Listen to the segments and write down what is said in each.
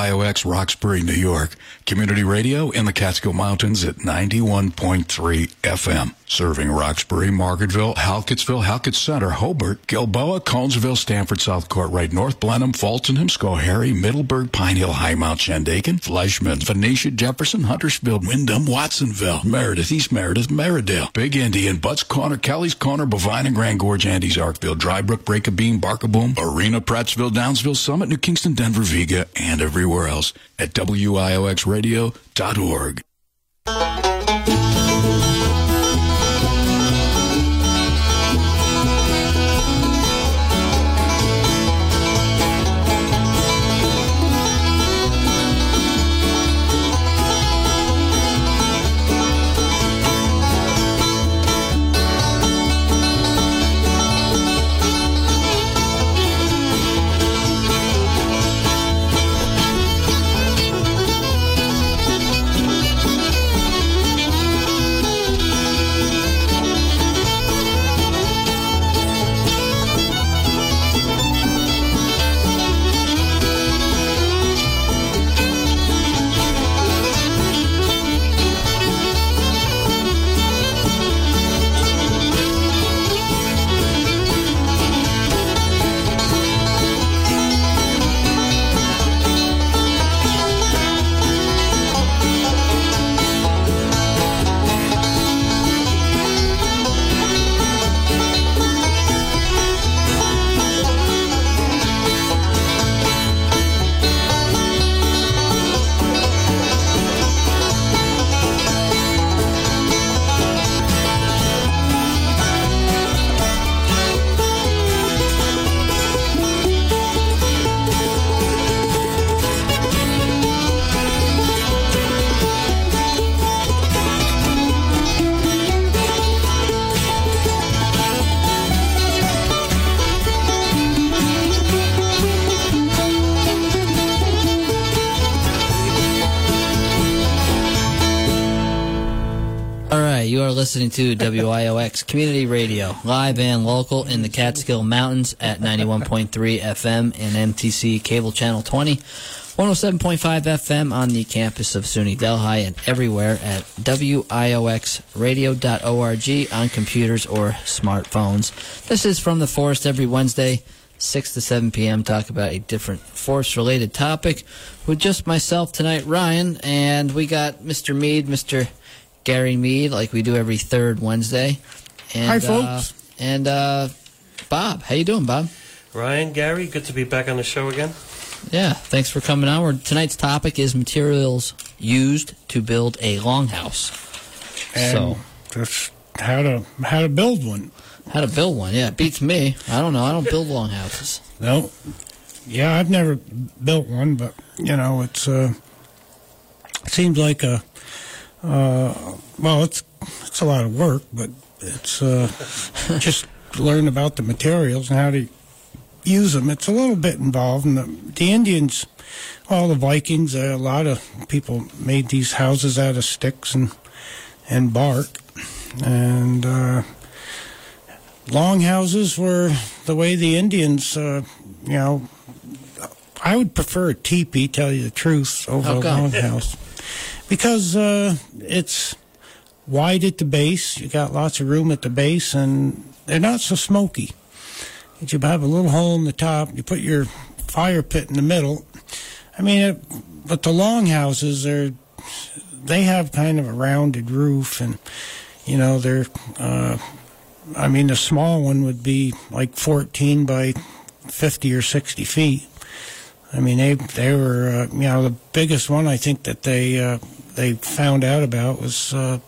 IOX Roxbury, New York. Community radio in the Catskill Mountains at 91.3 FM. Serving Roxbury, Margaretville, Halcottsville, Halcott Center, Hobart, Gilboa, Conesville, Stamford, South Kortright, North, Blenheim, Fultonham, Schoharie, Middleburg, Pine Hill, High Mount, Shandaken, Fleischman, Venetia, Jefferson, Huntersville, Windham, Watsonville, Meredith, East Meredith, Meridale, Big Indian, Butts Corner, Kelly's Corner, Bovina and Grand Gorge, Andes, Arkville, Drybrook, Breakabeen, Barkaboom, Arena, Prattsville, Downsville, Summit, New Kingston, Denver, Vega, and everywhere else at WIOXradio.org. listening to WIOX Community Radio, live and local in the Catskill Mountains at 91.3 FM and MTC Cable Channel 20, 107.5 FM on the campus of SUNY Delhi, and everywhere at WIOXradio.org on computers or smartphones. This is From the Forest every Wednesday, 6 to 7 p.m. Talk about a different forest related topic with just myself tonight, Ryan, and we got Mr. Mead, Mr. Gary Mead, like we do every third Wednesday. And, Hi, folks. Uh, and uh, Bob, how you doing, Bob? Ryan, Gary, good to be back on the show again. Yeah, thanks for coming on. We're, tonight's topic is materials used to build a longhouse. And so, just how to how to build one. how to build one? Yeah, it beats me. I don't know. I don't build longhouses. No, yeah, I've never built one, but you know, it's uh, it seems like a uh, well, it's it's a lot of work, but it's uh, just learn about the materials and how to use them. It's a little bit involved. And the, the Indians, all the Vikings, uh, a lot of people made these houses out of sticks and and bark, and uh, long houses were the way the Indians, uh, you know. I would prefer a teepee, tell you the truth, over a longhouse. because uh, it's wide at the base. You got lots of room at the base, and they're not so smoky. You have a little hole in the top. You put your fire pit in the middle. I mean, it, but the longhouses are they have kind of a rounded roof, and you know they're. Uh, I mean, the small one would be like 14 by 50 or 60 feet. I mean, they they were uh, you know the biggest one I think that they uh, they found out about was uh,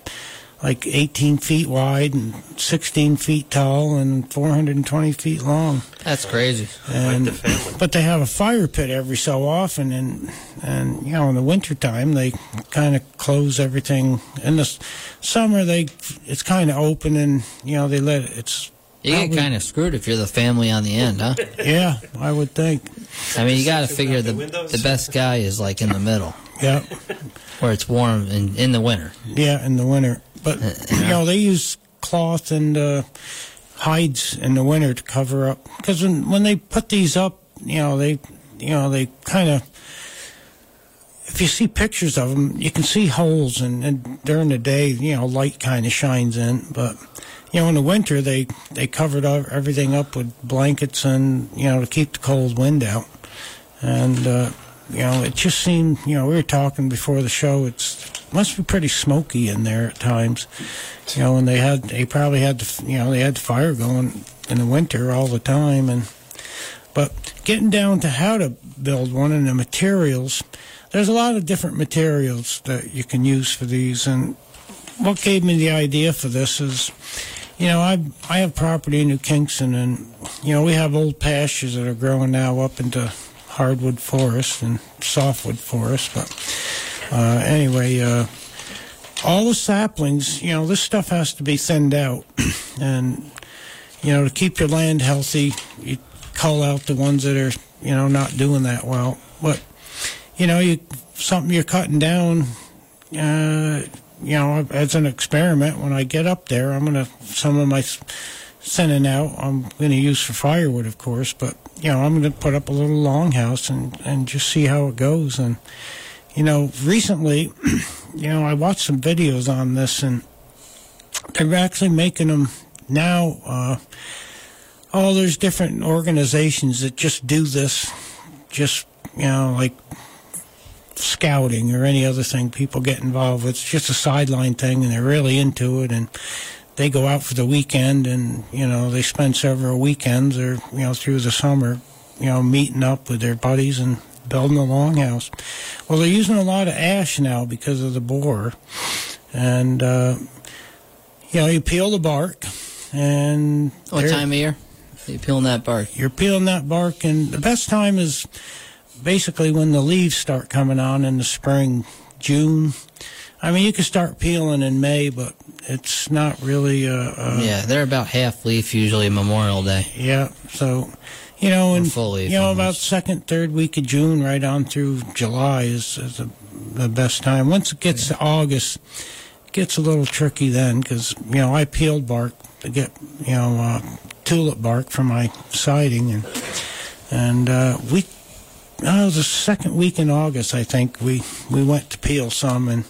like 18 feet wide and 16 feet tall and 420 feet long. That's crazy. And the family. but they have a fire pit every so often, and and you know in the wintertime they kind of close everything. In the summer they it's kind of open, and you know they let it, it's. You get kind of screwed if you're the family on the end, huh? Yeah, I would think. I mean, you got to figure the the the best guy is like in the middle, Yeah, where it's warm in in the winter. yeah, in the winter. But you know they use cloth and uh, hides in the winter to cover up because when when they put these up, you know they you know they kind of if you see pictures of them, you can see holes, and, and during the day, you know, light kind of shines in. But you know, in the winter, they they covered everything up with blankets and you know to keep the cold wind out. And uh, you know, it just seemed, you know, we were talking before the show. It's must be pretty smoky in there at times, you know. And they had, they probably had, the, you know, they had the fire going in the winter all the time. And but getting down to how to build one and the materials, there's a lot of different materials that you can use for these. And what gave me the idea for this is, you know, I I have property in New Kingston, and you know, we have old pastures that are growing now up into hardwood forest and softwood forest. But uh, anyway, uh, all the saplings, you know, this stuff has to be thinned out, and you know, to keep your land healthy, you cull out the ones that are you know not doing that well. But you know, you something you're cutting down. Uh, you know, as an experiment, when I get up there, I'm gonna some of my sending out. I'm going to use for firewood, of course, but you know, I'm going to put up a little longhouse and and just see how it goes. And you know, recently, you know, I watched some videos on this, and they're actually making them now. Uh, oh, there's different organizations that just do this, just you know, like scouting or any other thing people get involved with. It's just a sideline thing, and they're really into it and they go out for the weekend and you know they spend several weekends or you know through the summer you know meeting up with their buddies and building a longhouse well they're using a lot of ash now because of the borer and uh, you know you peel the bark and what time of year are you peeling that bark you're peeling that bark and the best time is basically when the leaves start coming on in the spring june I mean, you can start peeling in May, but it's not really. Uh, uh, yeah, they're about half leaf usually Memorial Day. Yeah, so you know, and full leaf you know, almost. about second, third week of June, right on through July is, is a, the best time. Once it gets to August, it gets a little tricky then because you know I peeled bark to get you know uh, tulip bark for my siding and and uh, we. Uh, it was the second week in August, I think. We we went to peel some, and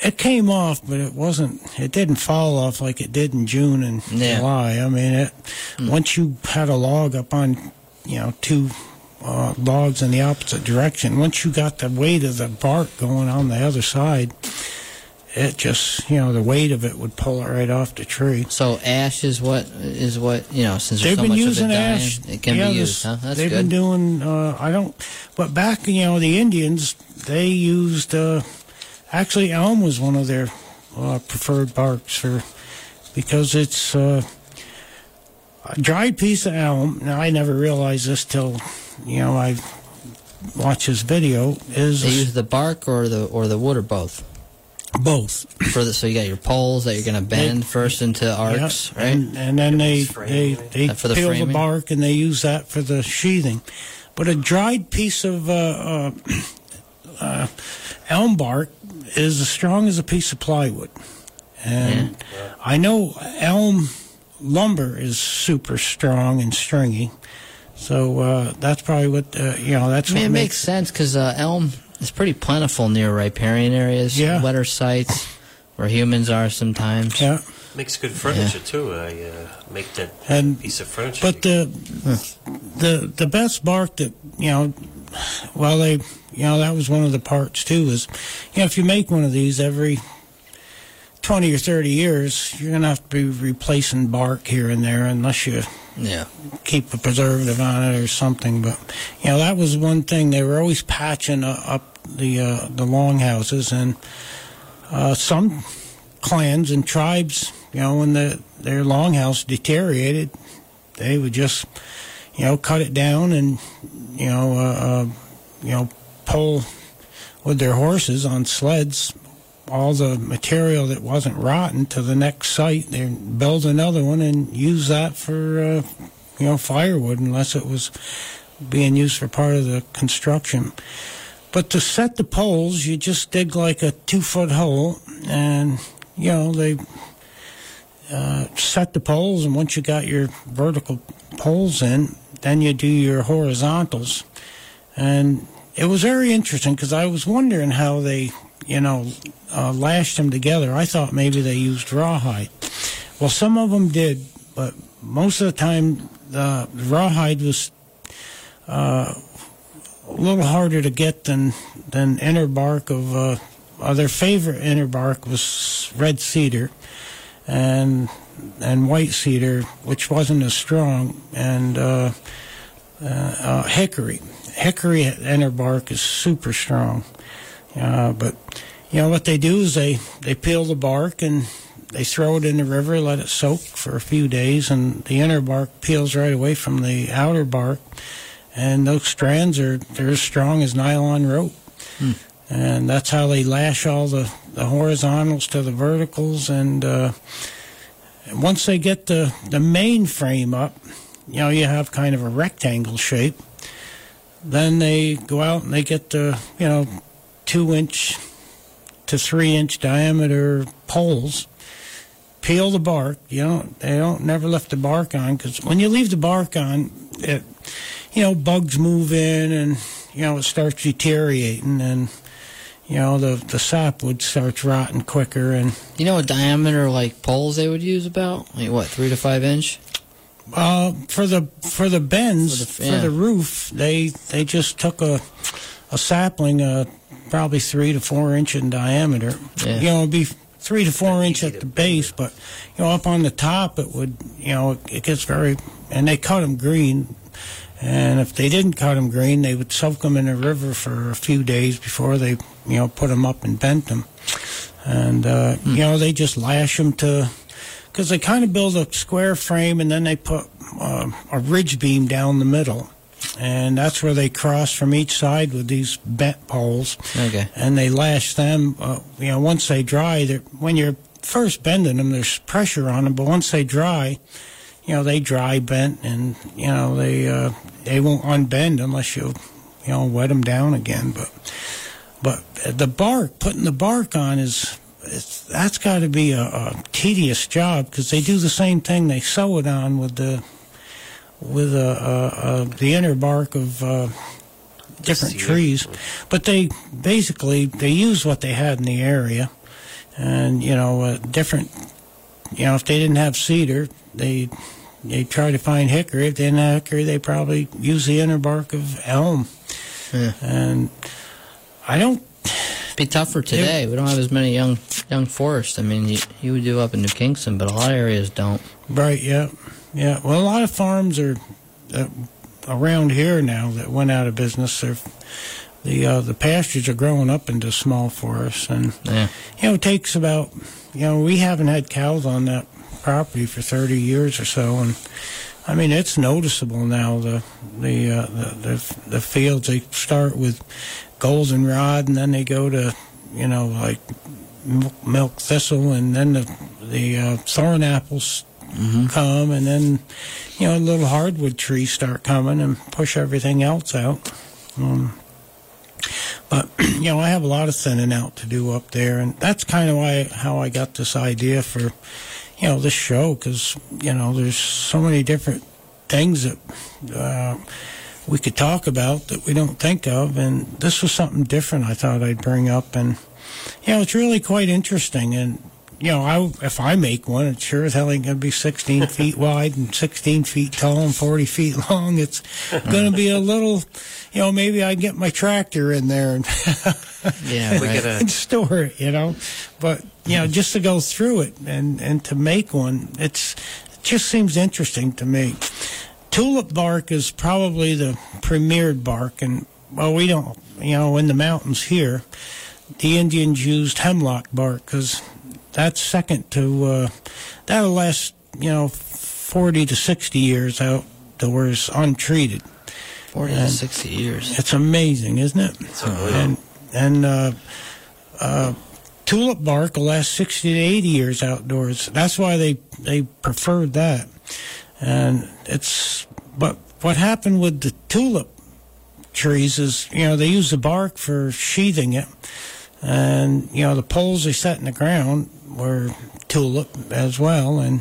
it came off, but it wasn't. It didn't fall off like it did in June and Yeah. July. I mean, it Hmm. once you had a log up on, you know, two uh, logs in the opposite direction. Once you got the weight of the bark going on the other side, it just, you know, the weight of it would pull it right off the tree. So ash is what is what you know. Since there's They've so been much using of it dying, ash. it can Yeah, be this- used. Huh? That's they've good. been doing. Uh, I don't. But back, you know, the Indians they used. Uh, actually, elm was one of their uh, preferred barks for because it's uh, a dried piece of elm. Now, I never realized this till you know I watched this video. Is they use the bark or the or the wood or both. Both. For the, so you got your poles that you're going to bend first into arcs, Yep, right? And, and then they That's they they for the peel the bark and they use that for the sheathing. But a dried piece of uh, uh, uh, elm bark is as strong as a piece of plywood, and I know elm lumber is super strong and stringy. So uh, that's probably what uh, you know. That's I mean, what it makes sense because uh, elm is pretty plentiful near riparian areas, Yeah. wetter sites where humans are sometimes. Yeah, Makes good furniture too. I uh, make that And- piece of furniture. But the the the best bark that you know, well they you know that was one of the parts too is, you know if you make one of these every twenty or thirty years, you're gonna have to be replacing bark here and there unless you Yeah. keep a preservative on it or something. But you know that was one thing they were always patching uh, up the uh, the longhouses and uh, some clans and tribes. You know when the their longhouse deteriorated, they would just you know cut it down and you know uh, uh, you know pull with their horses on sleds all the material that wasn't rotten to the next site. They build another one and use that for uh, you know firewood, unless it was being used for part of the construction. But to set the poles, you just dig like a two foot hole, and you know they uh, set the poles. And once you got your vertical poles in, then you do your horizontals, and it was very interesting because I was wondering how they, you know, uh, lashed them together. I thought maybe they used rawhide. Well, some of them did, but most of the time the rawhide was uh, a little harder to get than than inner bark of. Uh, uh, their favorite inner bark was red cedar, and and white cedar, which wasn't as strong, and uh, uh, uh, hickory. Hickory inner bark is super strong, uh, but you know what they do is they they peel the bark and they throw it in the river, let it soak for a few days, and the inner bark peels right away from the outer bark, and those strands are they're as strong as nylon rope. Hmm. And that's how they lash all the, the horizontals to the verticals. And uh, once they get the, the main frame up, you know, you have kind of a rectangle shape. Then they go out and they get the, you know, two inch to three inch diameter poles peel the bark. You know, they don't never left the bark on because when you leave the bark on, it, you know, bugs move in and you know it starts deteriorating and you know the the sapwood starts rotting quicker and. You know what diameter like poles they would use about like what three to five inch. Uh, for the for the bends for the, yeah. for the roof, they they just took a a sapling, uh, probably three to four inch in diameter. Yeah. You know, it'd be three to four inch at the base, but you know up on the top it would you know it, it gets very and they cut them green. And if they didn't cut them green, they would soak them in a river for a few days before they, you know, put them up and bent them. And, uh, mm. you know, they just lash them to, because they kind of build a square frame and then they put uh, a ridge beam down the middle and that's where they cross from each side with these bent poles. Okay. And they lash them. Uh, you know, once they dry, when you're first bending them, there's pressure on them, but once they dry, you know, they dry bent, and you know they uh, they won't unbend unless you you know wet them down again. But but the bark, putting the bark on is. it's, that's got to be a, a tedious job because they do the same thing. They sew it on with the with uh, the inner bark of uh, different trees, but they basically they use what they had in the area, and you know uh, different. You know, if they didn't have cedar, they they try to find hickory. If they didn't have hickory, they probably use the inner bark of elm. Yeah. And I don't. It'd be tougher today. we don't have as many young young forests. I mean, you, you would do up in New Kingston, but a lot of areas don't. Right. Yeah. Yeah, well, a lot of farms are uh, around here now that went out of business. They're, the uh, the pastures are growing up into small forests, and yeah. you know it takes about you know we haven't had cows on that property for thirty years or so, and I mean it's noticeable now. The the uh, the, the the fields they start with goldenrod, and then they go to you know like milk thistle, and then the the uh, thorn apples mm-hmm. come, and then you know little hardwood trees start coming and push everything else out. Um, but you know, I have a lot of thinning out to do up there, and that's kind of why how I got this idea for you know this show because you know there's so many different things that uh, we could talk about that we don't think of, and this was something different. I thought I'd bring up, and you know, it's really quite interesting, and you know, I, if I make one, it sure as hell ain't going to be 16 feet wide and 16 feet tall and 40 feet long. It's going to be a little, you know, maybe I get my tractor in there and, yeah, right. and store it, you know. But, you know, just to go through it and, and to make one, it's, it just seems interesting to me. Tulip bark is probably the premiered bark, and, well, we don't, you know, in the mountains here, the Indians used hemlock bark because that's second to uh, that'll last you know forty to sixty years outdoors untreated. Forty and to sixty years. It's amazing, isn't it? It's And and uh, uh, tulip bark will last sixty to eighty years outdoors. That's why they they preferred that. And it's but what happened with the tulip trees is you know they use the bark for sheathing it And, you know, the poles they set in the ground were tulip as well. And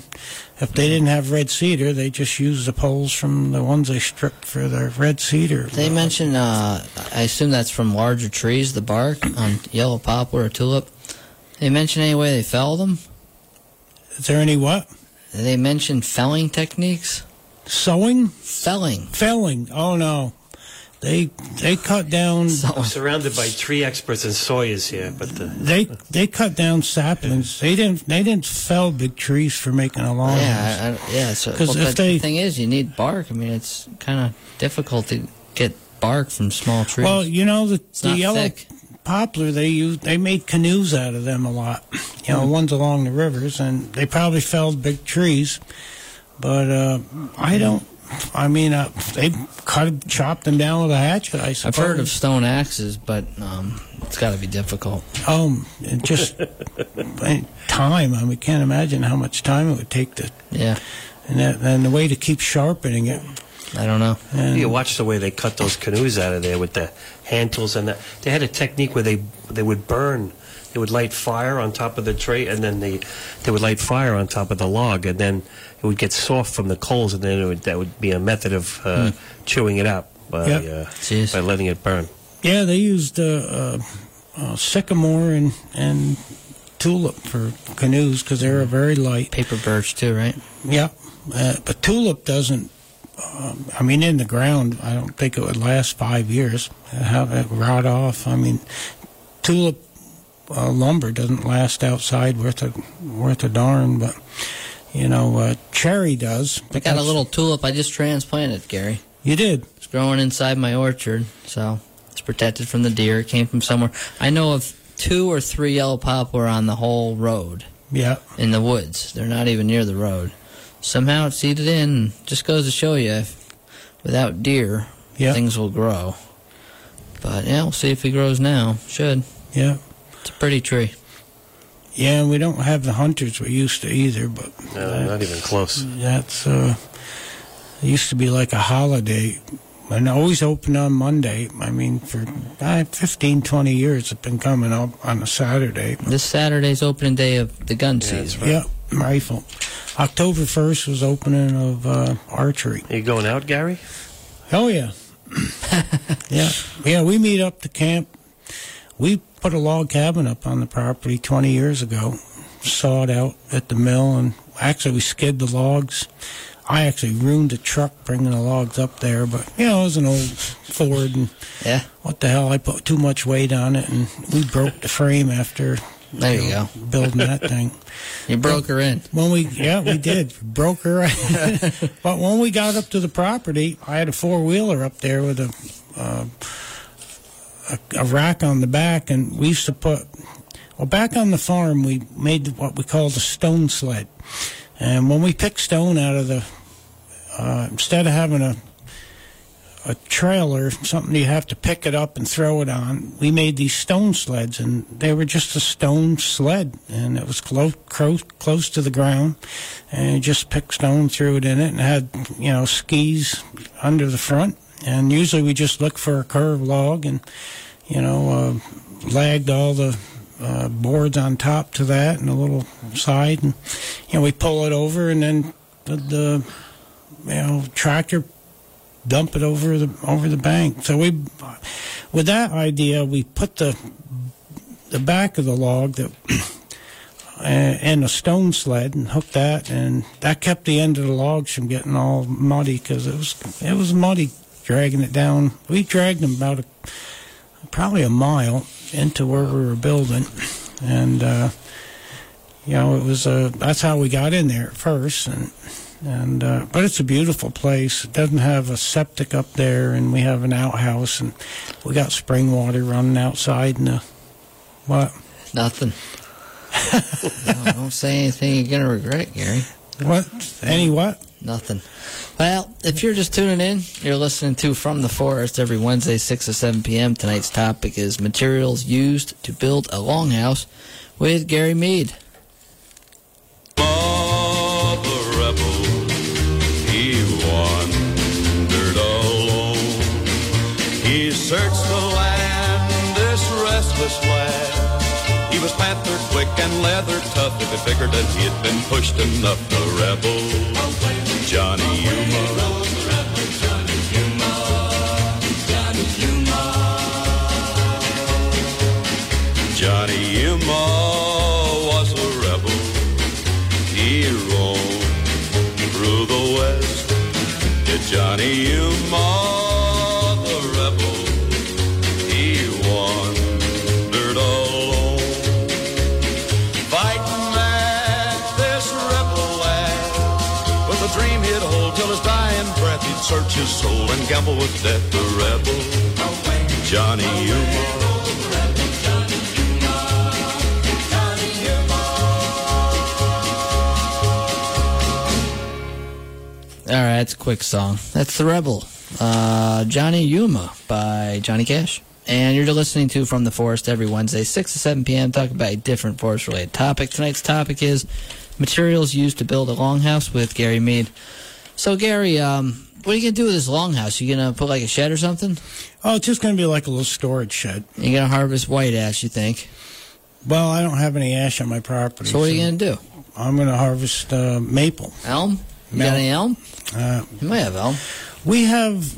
if they didn't have red cedar, they just used the poles from the ones they stripped for the red cedar. They mentioned, uh, I assume that's from larger trees, the bark on yellow poplar or tulip. They mention any way they fell them? Is there any what? They mentioned felling techniques? Sewing? Felling. Felling. Oh, no. They they cut down. I'm surrounded by tree experts and sawyers here, but the, They they cut down saplings. They didn't they didn't fell big trees for making a lawn. Yeah, I, yeah. So, 'Cause well, if they- the thing is, you need bark. I mean, it's kind of difficult to get bark from small trees. Well, you know the, the yellow thick. poplar they used they made canoes out of them a lot. You know, ones along the rivers, and they probably felled big trees. But uh, I don't. I mean, uh, they cut chopped them down with a hatchet. I I've heard of stone axes, but um, it's got to be difficult. Um, just time. I mean, can't imagine how much time it would take to, Yeah, and that, and the way to keep sharpening it. I don't know. And you watch the way they cut those canoes out of there with the hand tools and that. They had a technique where they they would burn. They would light fire on top of the tree, and then they they would light fire on top of the log, and then it would get soft from the coals, and then it would, that would be a method of uh, chewing it up by Yeah. uh, by letting it burn. yeah, they used uh, uh, uh, sycamore and and tulip for canoes because they were very light. Paper birch too, right? Yeah, uh, but tulip doesn't. Um, I mean, in the ground, I don't think it would last five years. Have it rot off. I mean, tulip uh, lumber doesn't last outside worth a worth a darn. But you know, uh, cherry does. I got a little tulip I just transplanted, Gary. You did. It's growing inside my orchard, so it's protected from the deer. It came from somewhere. I know of two or three yellow poplar on the whole road Yeah. in the woods. They're not even near the road. Somehow it's seeded in. Just goes to show you, if, without deer, Yeah. things will grow. But yeah, we'll see if he grows now. Should. Yeah. It's a pretty tree. Yeah, and we don't have the hunters we used to either, but No, not even close. that's uh it used to be like a holiday and always open on Monday. I mean, for uh, 15, 20 years it's been coming up on a Saturday. This Saturday's opening day of the gun Yeah, season. that's Yeah, rifle. October 1st was opening of uh, archery. Are you going out, Gary? Oh yeah, yeah, yeah. We meet up to camp. We put a log cabin up on the property 20 years ago. Sawed out at the mill, and actually we skid the logs. I actually ruined the truck bringing the logs up there, but you know it was an old Ford, and Yeah, what the hell? I put too much weight on it, and we broke the frame after there you go. building that thing. You broke her in. When we, yeah, we did. Broke her. but when we got up to the property, I had a four wheeler up there with a, uh, a a rack on the back, and we used to put. Well, back on the farm, we made what we called a stone sled, and when we picked stone out of the, uh, instead of having a a trailer, something you have to pick it up and throw it on. We made these stone sleds, and they were just a stone sled, and it was close, close, close to the ground, and you just picked stone, threw it in it, and had you know skis under the front. And usually we just look for a curved log, and you know uh, lagged all the uh, boards on top to that, and a little side, and you know we pull it over, and then the, the you know tractor dump it over the over the bank. So we, with that idea, we put the the back of the log that and a stone sled and hooked that, and that kept the end of the logs from getting all muddy because it was it was muddy dragging it down. We dragged them about a, probably a mile into where we were building, and. Uh, you know, it was uh, that's how we got in there at first, and and uh, but it's a beautiful place. It doesn't have a septic up there, and we have an outhouse, and we got spring water running outside. And uh, what Nothing. no, don't say anything you're gonna regret, Gary. what any what? Nothing. Well, if you're just tuning in, you're listening to From the Forest every Wednesday, 6 to 7 p.m. Tonight's topic is materials used to build a longhouse with Gary Mead. of the rebel, he wandered alone. He searched the land, this restless land, He was panther quick and leather tough. If he figured that he had been pushed enough, the rebel Johnny Yuma. Death. The rebel, Johnny Yuma. All right, that's a quick song. That's The Rebel, uh, Johnny Yuma by Johnny Cash. And you're listening to From the Forest every Wednesday, 6 to 7 p.m., talking about a different forest related topic. Tonight's topic is materials used to build a longhouse with Gary Mead. So, Gary, um, what are you going to do with this longhouse? You going to put like a shed or something? Oh, it's just going to be like a little storage shed. You're going to harvest white ash, you think? Well, I don't have any ash on my property. So, what are you going to do? I'm going to harvest uh, maple. Elm? You got any elm? Uh, You might have elm. we have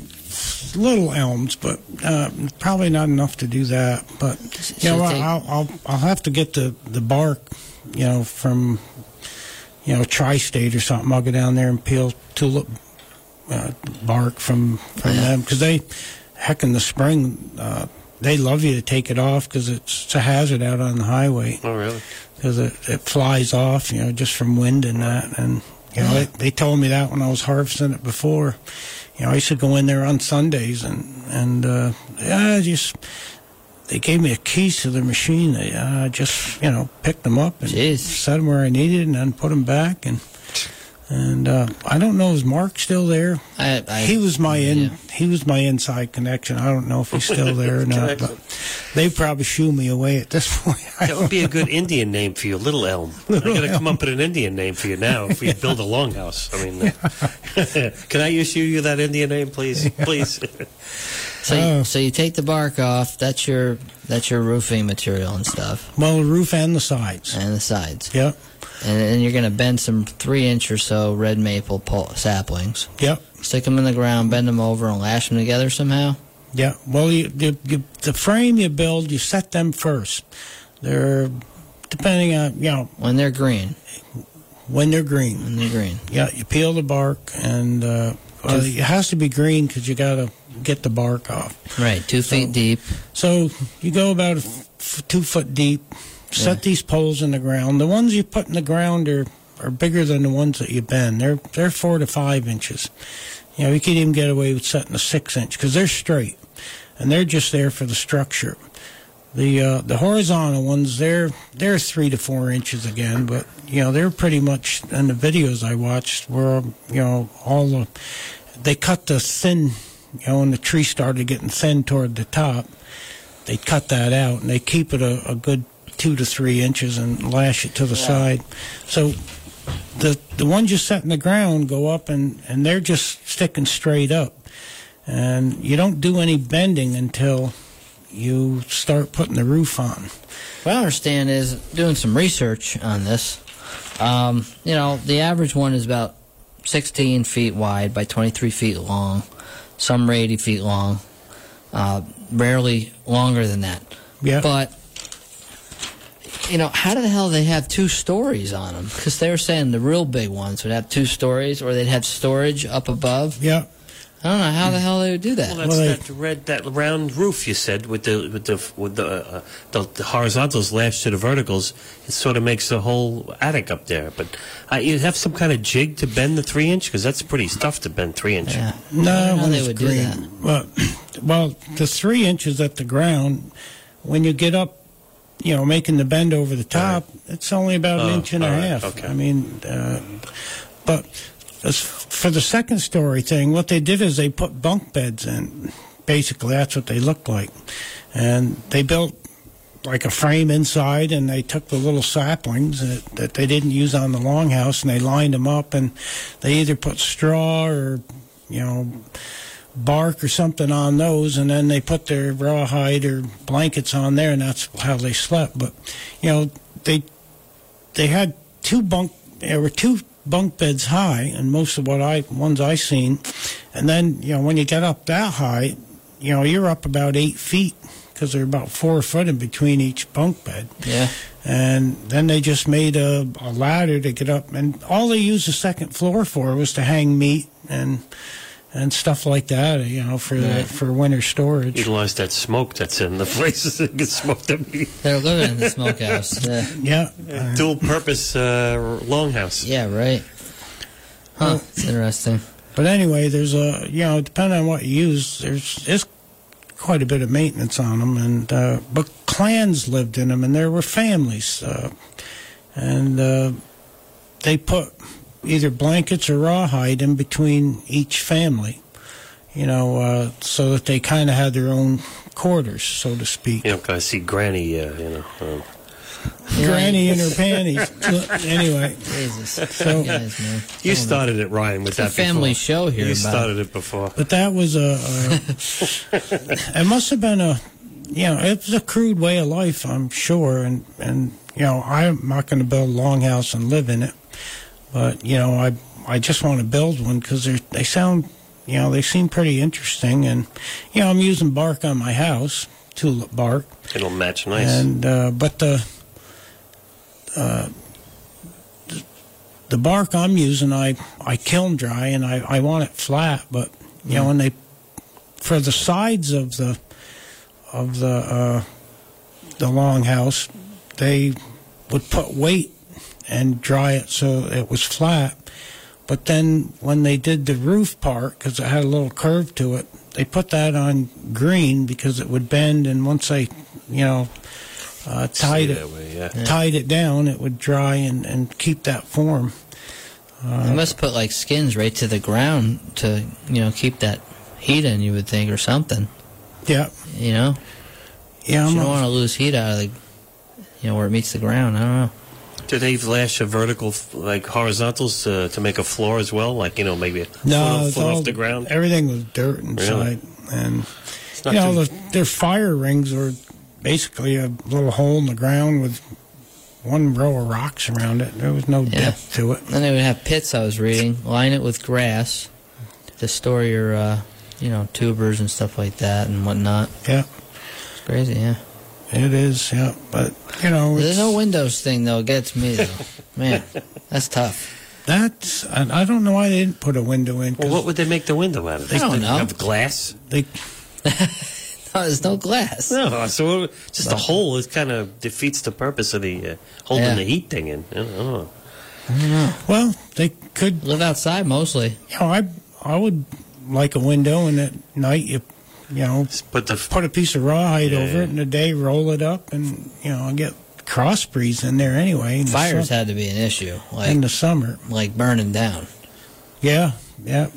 little elms, but uh, probably not enough to do that. But you know, Should take- I'll, I'll I'll have to get the the bark, you know, from you know tri-state or something. I'll go down there and peel tulip uh, bark from from them because they, heck, in the spring. Uh, they love you to take it off because it's, it's a hazard out on the highway Oh, really? because it, it flies off, you know, just from wind and that. And you know, they, they told me that when I was harvesting it before. You know, I used to go in there on Sundays and and uh, yeah, just they gave me a keys to the machine. They uh, just you know picked them up and Jeez. set them where I needed, and then put them back. And and uh, I don't know is Mark still there? I, I, he was my in yeah. he was my inside connection. I don't know if he's still there or not, but they probably shoo me away at this point. I That would be a good Indian name for you, Little Elm. I'm going to come up with an Indian name for you now if we build a longhouse. I mean, uh, can I issue you that Indian name, please? Please. So, you, Oh. so you take the bark off. That's your that's your roofing material and stuff, Well, the roof and the sides. and the sides. Yep, And then you're gonna bend some three inch or so red maple saplings, yep, stick them in the ground, bend them over, and lash them together somehow. yeah. Well, you, you, you, the frame you build, you set them first. They're depending on you know When they're green, when they're green. when they're green. Yeah, you peel the bark, and uh, well, it has to be green because you got to get the bark off. Right, two feet deep. So you go about f- two foot deep. Set Yeah. these poles in the ground. The ones you put in the ground are, are bigger than the ones that you bend. They're they're four to five inches. You know, you could even get away with setting a six inch because they're straight, and they're just there for the structure. The uh, the horizontal ones they're they're three to four inches again, but you know they're pretty much in the videos I watched where you know all the they cut the thin you know when the tree started getting thin toward the top they cut that out and they keep it a, a good two to three inches and lash it to the side. So the the ones you set in the ground go up and, and they're just sticking straight up. And you don't do any bending until you start putting the roof on. What I understand is doing some research on this. Um, you know, the average one is about 16 feet wide by 23 feet long. Some are 80 feet long. Uh, rarely longer than that. Yeah. But you know, how the hell they have two stories on them? Because they were saying the real big ones would have two stories, or they'd have storage up above. yeah. I don't know how the hell they would do that. Well, that's Well, that red, that round roof you said with the with the with the, uh, the, the horizontals lashed to the verticals. It sort of makes the whole attic up there. But uh, you have some kind of jig to bend the three inch because that's pretty stuff to bend three inch. yeah. I No, don't know how when they it's would do that. Well, well, the three inches at the ground, when you get up, you know, making the bend over the top, it's only about an Oh, inch and a all right, half. okay. I mean, uh, but as for the second story thing, what they did is they put bunk beds in. Basically, that's what they looked like, and they built like a frame inside, and they took the little saplings that, that they didn't use on the longhouse, and they lined them up, and they either put straw or, you know, bark or something on those, and then they put their rawhide or blankets on there, and that's how they slept. But you know, they they had two bunk. There were two bunk beds high, and most of what I ones I seen, and then you know when you get up that high, you know you're up about eight feet because they're about four foot in between each bunk bed. Yeah. And then they just made a, a ladder to get up, and all they used the second floor for was to hang meat and and stuff like that, you know, for the, for winter storage. Utilize that smoke that's in the places that get smoked up. They're living in the smokehouse. Yeah. Yeah, Dual purpose uh, longhouse. Yeah, right. Huh. It's interesting. but anyway, there's a you know, depending on what you use, there's there's quite a bit of maintenance on them, and uh, but clans lived in them, and there were families, uh, and uh, they put either blankets or rawhide in between each family, you know, uh, so that they kind of had their own quarters, so to speak. You know, 'cause I see Granny, uh, you know. Um, Granny in her panties. anyway, Jesus. So- guys, man. you started it, Ryan, with It's a that family before. show here You about- started it before. but that was a. a it must have been a, you know, it was a crude way of life, I'm sure, and and you know, I'm not going to build a longhouse and live in it, but you know, I I just want to build one because they they sound, you know, they seem pretty interesting, and you know, I'm using bark on my house, tulip bark. It'll match nice. And uh, but the uh, the bark I'm using, I I kiln dry, and I, I want it flat. But you know, when they for the sides of the of the uh, the longhouse, they would put weight and dry it so it was flat. But then when they did the roof part, because it had a little curve to it, they put that on green because it would bend. And once they, you know, uh, tied it, way, yeah. tied it down, it would dry and, and keep that form. They must put like skins right to the ground to, you know, keep that heat in, you would think, or something. Yeah, You know? yeah. I'm you don't not- want to lose heat out of the, you know, where it meets the ground. I don't know. Do they lash a vertical, like horizontals, to, to make a floor as well? Like, you know, maybe a no, foot, foot all, off the ground? Everything was dirt inside, and It's not you know, too- the, their fire rings were basically a little hole in the ground with one row of rocks around it. There was no Yeah. depth to it. Then they would have pits I was reading, line it with grass to store your, uh, you know, tubers and stuff like that and whatnot. Yeah, It's crazy, yeah. It is. Yeah, but you know, The it's, no windows thing, though, gets me, though. Man, that's tough. that's I, I don't know why they didn't put a window in. Well, what would they make the window out of? I don't know. Have glass? they No, there's no glass. No, so just a hole is kind of defeats the purpose of the uh, holding Yeah. the heat thing in. I don't know. well they could Live outside mostly. you know I I would like a window and at night you you know Just put the put a piece of rawhide Yeah. over it in the day roll it up and you know get cross breeze in there anyway in the, Fires sum- had to be an issue, like in the summer like burning down. yeah yeah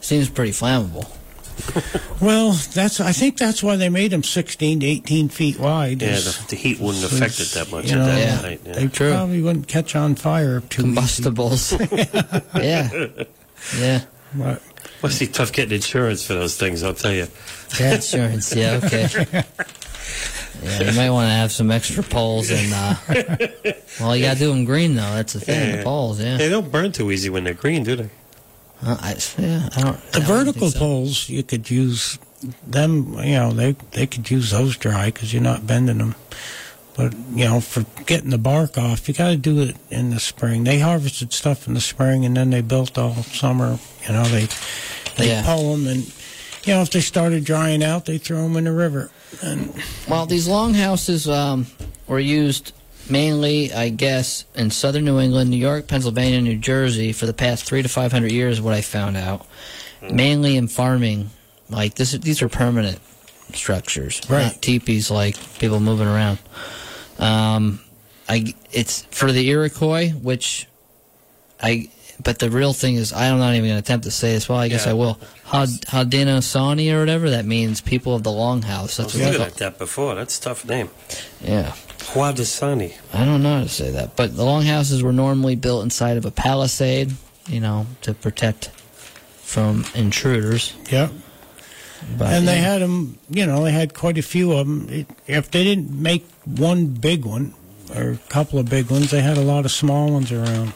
Seems pretty flammable. well that's I think that's why they made them 16 to 18 feet wide yeah, is- the, the heat wouldn't affect it that much you at know, that Yeah. height. Yeah. they True. probably wouldn't catch on fire too easy. Combustibles. yeah. Yeah. But, Must be tough getting insurance for those things. I'll tell you. yeah. Insurance, yeah, okay. Yeah, you might want to have some extra poles and, uh, well, you got to do them green, though. That's the thing, Yeah. the poles, yeah. They don't burn too easy when they're green, do they? Uh, I, yeah, I don't. The I don't vertical so. poles, you could use them. You know, they they could use those dry because you're not bending them. But you know, for getting the bark off, you got to do it in the spring. They harvested stuff in the spring, and then they built all summer. You know, they they Yeah. pull them, and you know, if they started drying out, they throw them in the river. And Well, these longhouses um, were used mainly, I guess, in southern New England, New York, Pennsylvania, New Jersey for the past three to five hundred years. What I found out, mainly in farming. Like this, these are permanent structures, Right. not teepees like people moving around. Um, I it's for the Iroquois, which I. But the real thing is, I'm not even going to attempt to say this. Well, I guess Yeah. I will. Had- Haudenosaunee or whatever that means, people of the longhouse. I That's was what they looking at that before. That's a tough name. Yeah. Huadasani. I don't know how to say that, but the longhouses were normally built inside of a palisade, you know, to protect from intruders. yeah, But, and they yeah. had them, you know, they had quite a few of them. It, if they didn't make one big one or a couple of big ones, they had a lot of small ones around.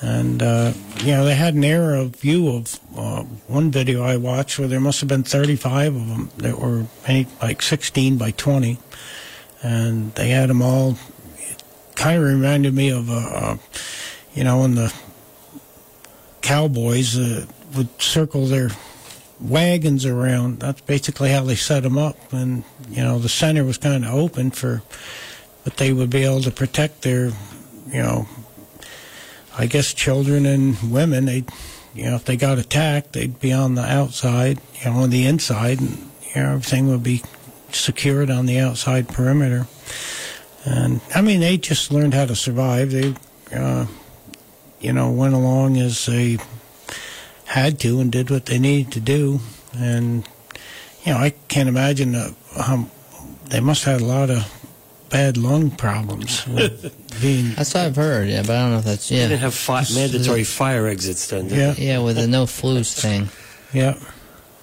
And, uh, you know, they had an aerial view of uh, one video I watched where there must have been 35 of them that were any, like 16 by 20. And they had them all, it kind of reminded me of, uh, uh, you know, when the cowboys uh, would circle their wagons around. That's basically how they set them up, and you know the center was kind of open for, but they would be able to protect their, you know, I guess children and women. They, you know, if they got attacked, they'd be on the outside, you know, on the inside, and you know everything would be secured on the outside perimeter. And I mean, they just learned how to survive. They, uh, you know, went along as they had to and did what they needed to do. And, you know, I can't imagine uh, um, they must have had a lot of bad lung problems with being. That's what I've heard. Yeah, but I don't know if that's Yeah. They didn't have fi- mandatory fire exits then. did Yeah, yeah, with the no flus thing. yeah,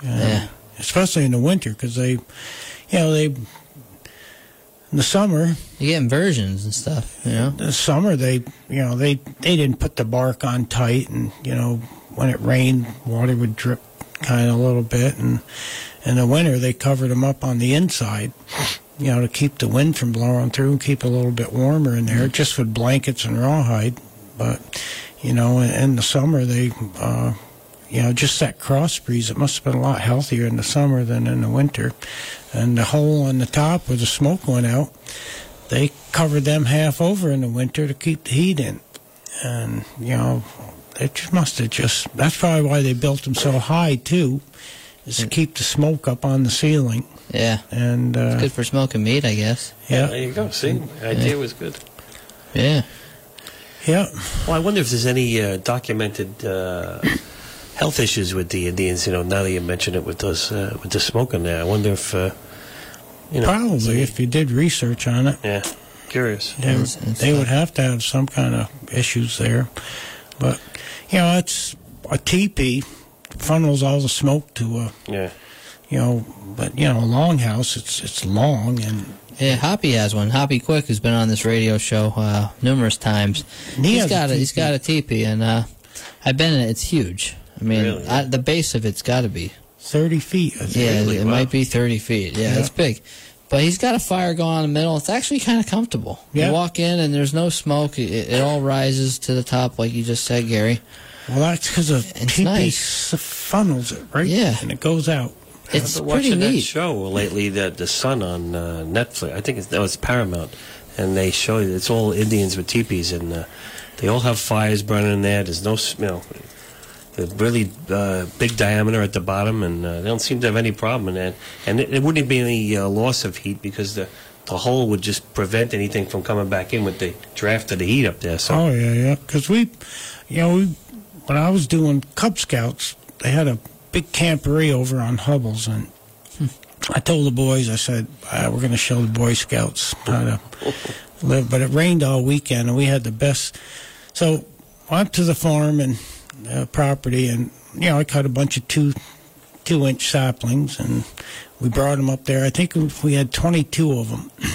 yeah. Yeah. Especially in the winter because they, you know, they. In the summer, You get inversions and stuff. You know. the summer they, you know, they they didn't put the bark on tight, and you know, when it rained, water would drip kind of a little bit, and in the winter they covered them up on the inside, you know, to keep the wind from blowing through and keep a little bit warmer in there, just with blankets and rawhide. But you know, in, in the summer they, uh, you know, just that cross breeze. It must have been a lot healthier in the summer than in the winter. And the hole on the top where the smoke went out, they covered them half over in the winter to keep the heat in. And, you know, it just must have just, that's probably why they built them so high, too, is to keep the smoke up on the ceiling. Yeah. And, uh, Good for smoking meat, I guess. yeah, There you go. See, the idea was good. Yeah. yeah. Well, I wonder if there's any uh, documented uh, health issues with the Indians. You know, now that you mention it with those uh, with the smoking there, I wonder if uh, you know. Probably, if you did research on it, Yeah, curious. they, It's- it's they not- would have to have some kind of issues there. But, you know, it's a teepee funnels all the smoke to a, Yeah. you know, but, you know, a longhouse, it's, it's long and Yeah, Hoppy has one. Hoppy Quick has been on this radio show uh, numerous times. And he has got a, he's teepee. got a teepee, and uh, I've been in it. It's huge. I mean, Really? I, the base of it's got to be 30 feet. Yeah, Really? it Wow. might be thirty feet. Yeah, Yeah. it's big. But he's got a fire going in the middle. It's actually kind of comfortable. Yeah. You walk in and there's no smoke. It, it all rises to the top, like you just said, Gary. Well, that's because a It's teepee nice. funnels it, right? Yeah. And it goes out. It's I've been pretty watching that neat. show lately, the the Son on uh, Netflix. I think it's, that was Paramount, and they show you it's all Indians with teepees, and uh, they all have fires burning in there. There's no, s- you know, they're really uh, big diameter at the bottom, and uh, they don't seem to have any problem in that. And it, it wouldn't be any uh, loss of heat because the the hole would just prevent anything from coming back in with the draft of the heat up there. So Oh, yeah, yeah. Because we, you know, we, when I was doing Cub Scouts, they had a big camporee over on Hubble's, and I told the boys, I said, ah, we're going to show the Boy Scouts how to live. But it rained all weekend, and we had the best. So I went to the farm and uh, property, and, you know, I cut a bunch of two two inch saplings, and we brought them up there. I think we had 22 of them.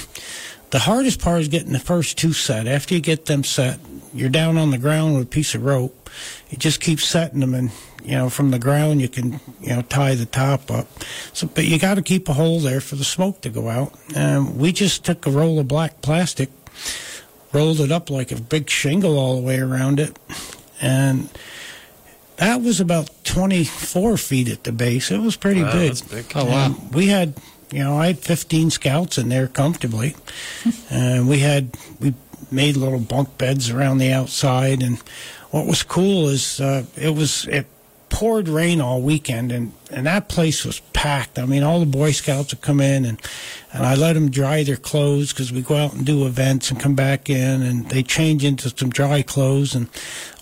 The hardest part is getting the first two set. After you get them set, you're down on the ground with a piece of rope. You just keep setting them, and you know from the ground you can you know tie the top up. So, but you got to keep a hole there for the smoke to go out. And we just took a roll of black plastic, rolled it up like a big shingle all the way around it, and that was about 24 feet at the base. It was pretty Wow, big. that's big. Oh, wow. And we had, you know, I had 15 scouts in there comfortably, and we had we made little bunk beds around the outside. And what was cool is uh, it was it poured rain all weekend, and and that place was packed. I mean, all the Boy Scouts would come in, and and I let them dry their clothes because we go out and do events and come back in, and they change into some dry clothes, and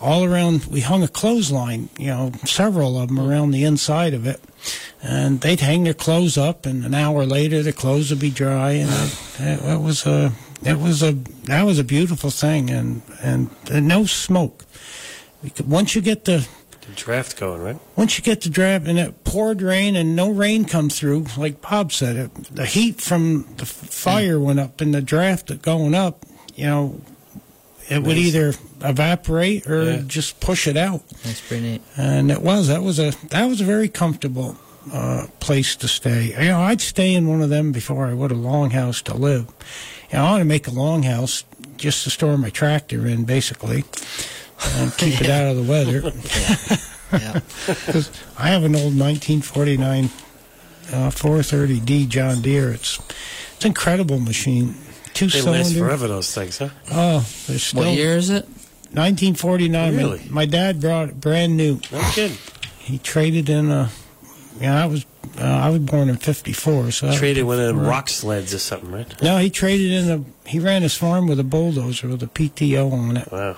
all around we hung a clothesline, you know, several of them around the inside of it and they'd hang their clothes up, and an hour later the clothes would be dry, and it, it was a it was a that was a beautiful thing, and and, and no smoke. Once you get the The draft going, right? once you get the draft and it poured rain and no rain come through, like Bob said, it, the heat from the fire went up and the draft going up, you know, it would either evaporate or Yeah. just push it out. That's pretty neat. And it was that was a that was a very comfortable uh, place to stay. You know, I'd stay in one of them before I would a longhouse to live. You know, I want to make a longhouse just to store my tractor in, basically, and keep it out of the weather. Yeah. Because I have an old 1949 uh, 430D John Deere. It's it's an incredible machine. Two They cylinder. last forever, those things, huh? Oh, they're still what year is it? 1949. My- Really? My, dad brought it brand new. No kidding. He traded in a. Yeah, I was uh, I was born in '54, so I- Traded with a rock sleds or something, right? No, he traded in a. He ran his farm with a bulldozer with a PTO on it, Wow.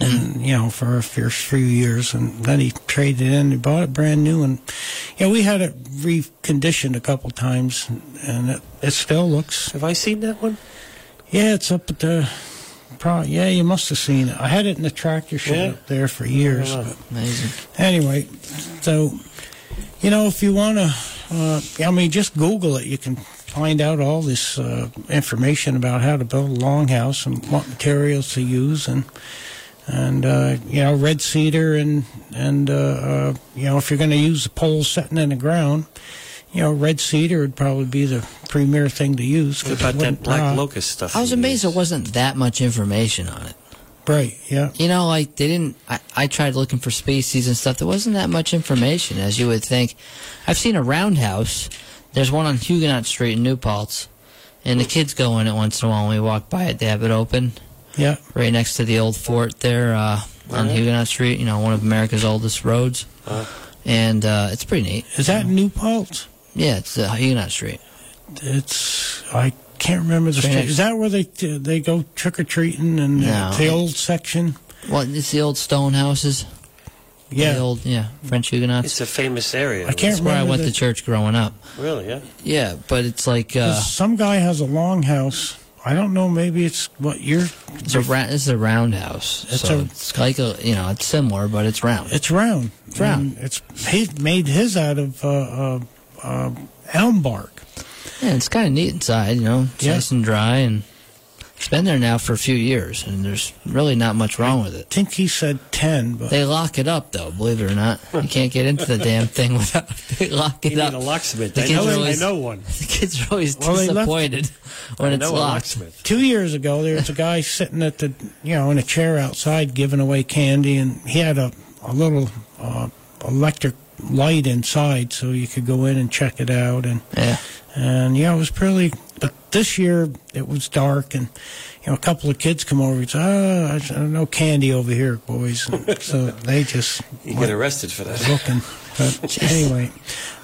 And you know for a first few years, and then he traded in. He bought it brand new, and yeah, we had it reconditioned a couple times, and it, it still looks. Have I seen that one? Yeah, it's up at the. Pro, yeah, you must have seen it. I had it in the tractor shed Yeah. up there for years. But- Amazing. Anyway, so you know, if you want to, uh, I mean, just Google it. You can find out all this uh, information about how to build a longhouse and what materials to use, and and uh, you know, red cedar, and and uh, uh, you know, if you're going to use the poles setting in the ground, you know, red cedar would probably be the premier thing to use. What about that black rot. locust stuff? I was amazed use? there wasn't that much information on it. Right? Yeah. You know, like they didn't. I, I tried looking for species and stuff. There wasn't that much information, as you would think. I've seen a roundhouse. There's one on Huguenot Street in New Paltz, and the kids go in it once in a while. When we walk by it, they have it open Yeah. right next to the old fort there uh, on Yeah. Huguenot Street. You know, one of America's oldest roads, Uh. and uh, it's pretty neat. Is that New Paltz? Yeah, it's uh, Huguenot Street. It's I can't remember the Right street. next- Is that where they they go trick or treating and No. the old section? Well, it's the old stone houses. Yeah, the old yeah French Huguenots. It's a famous area. I can't That's where I went the- to church growing up. Really, yeah. Yeah, but it's like uh, 'Cause some guy has a longhouse. I don't know. Maybe it's what you're. It's a ra- is a roundhouse. It's so a- it's like a you know it's similar, but it's round. It's round. It's round. And It's he made his out of uh, uh, uh, elm bark. Yeah, it's kind of neat inside. You know, it's Yeah. nice and dry, and it's been there now for a few years, and there's really not much wrong with it. I think he said ten, but They lock it up though, believe it or not. You can't get into the damn thing without they lock You it need a locksmith. The I know, are I know one. The kids are always Well, they left- disappointed when I it's locked. locksmith. two years ago there was a guy sitting at the you know in a chair outside giving away candy, and he had a a little uh, electric light inside, so you could go in and check it out and. Yeah, And yeah, it was pretty. But this year it was dark, and you know, a couple of kids come over and say, "Ah, oh, no candy over here, boys." And so they just You get arrested for that. looking. But anyway,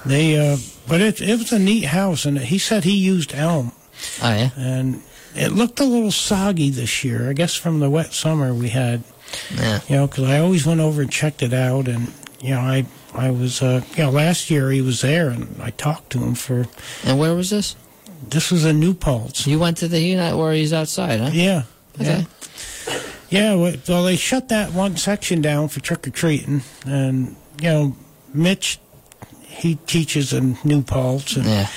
they. Uh, but it it was a neat house, and he said he used elm, oh yeah, and it looked a little soggy this year. I guess from the wet summer we had. yeah. You know, because I always went over and checked it out, and you know, I I was uh, you know last year he was there, and I talked to him for. And where was this? This was a New Paltz. You went to the unit where he's outside, huh? Yeah. Okay. Yeah. Yeah. Well, they shut that one section down for trick or treating, and you know, Mitch, he teaches in New Paltz, and Yeah.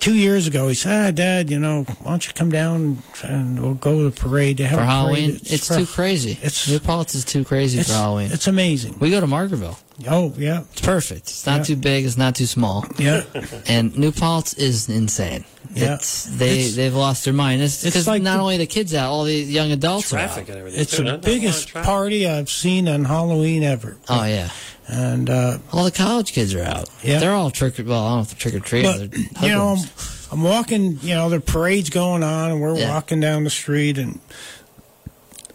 two years ago he said, "Ah, Dad, you know, why don't you come down and we'll go to the parade? They have For a parade. Halloween, it's, for- too crazy. it's- New Paltz is too crazy It's, for Halloween. it's amazing. We go to Margaretville. Oh yeah, It's perfect. It's not Yeah. too big. It's not too small. yeah. And New Paltz is insane. Yeah. It's, they It's- they've lost their mind. It's It's because like not the- only the kids out, all the young adults Traffic are and everything. It's too, the not? biggest Traffic. party I've seen on Halloween ever. Oh yeah. And uh, All the college kids are out. Yeah. They're all trick. Well, I don't know if they're trick or treating. you know, I'm, I'm walking. You know, the parade's going on, and we're Yeah. walking down the street, and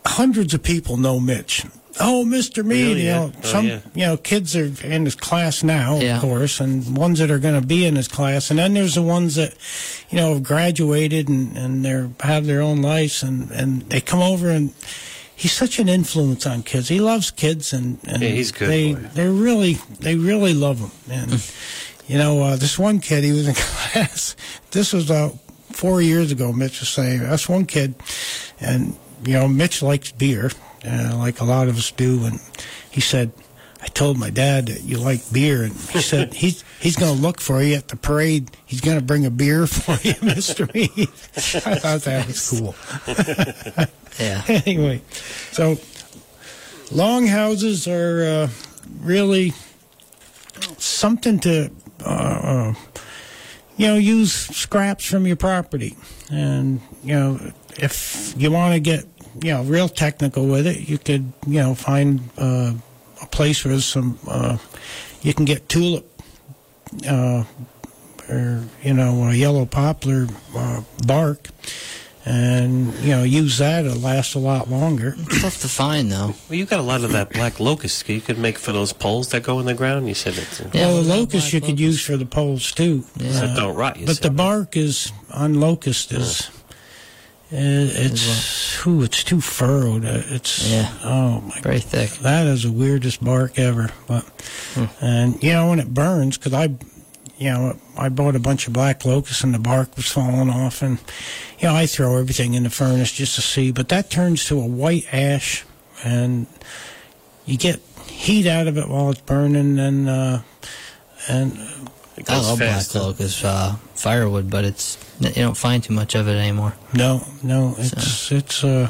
hundreds of people know Mitch. Oh, Mr. Mead, Really, you yeah? know, Oh, some yeah. you know kids are in his class now, Yeah. of course, and ones that are going to be in his class, and then there's the ones that you know have graduated and and they're have their own lives, and and they come over and. He's such an influence on kids. He loves kids, and, and Yeah, he's good, They boy. they really they really love him. And Hmm. you know, uh, this one kid, he was in class. This was uh, four years ago. Mitch was saying that's one kid, and you know, Mitch likes beer, uh, like a lot of us do. And he said, I told my dad that you like beer, and he said he's he's going to look for you at the parade. He's going to bring a beer for you, Mister Mead. I thought that was cool. Yeah. anyway, so long houses are uh, really something to, uh, uh, you know, use scraps from your property. And, you know, if you want to get, you know, real technical with it, you could, you know, find uh, a place where some, uh, you can get tulip. Uh, or you know, a yellow poplar uh, bark, and you know, use that. It'll last a lot longer. It's tough to find though. Well, you got a lot of that black locust you could make for those poles that go in the ground. You said it's Yeah, well, the locust you black could use for the poles too. Yeah. that don't rot. You But said. the bark is on locust is. Uh, It's whew, it's too furrowed. Uh, It's Yeah. oh my Very thick. that is the weirdest bark ever. But Hmm. and you know when it burns, because I, you know, I bought a bunch of black locust and the bark was falling off, and you know I throw everything in the furnace just to see, but that turns to a white ash, and you get heat out of it while it's burning, and uh, and it I love fast. black locust uh, firewood, but it's you don't find too much of it anymore. no, no, it's it's uh.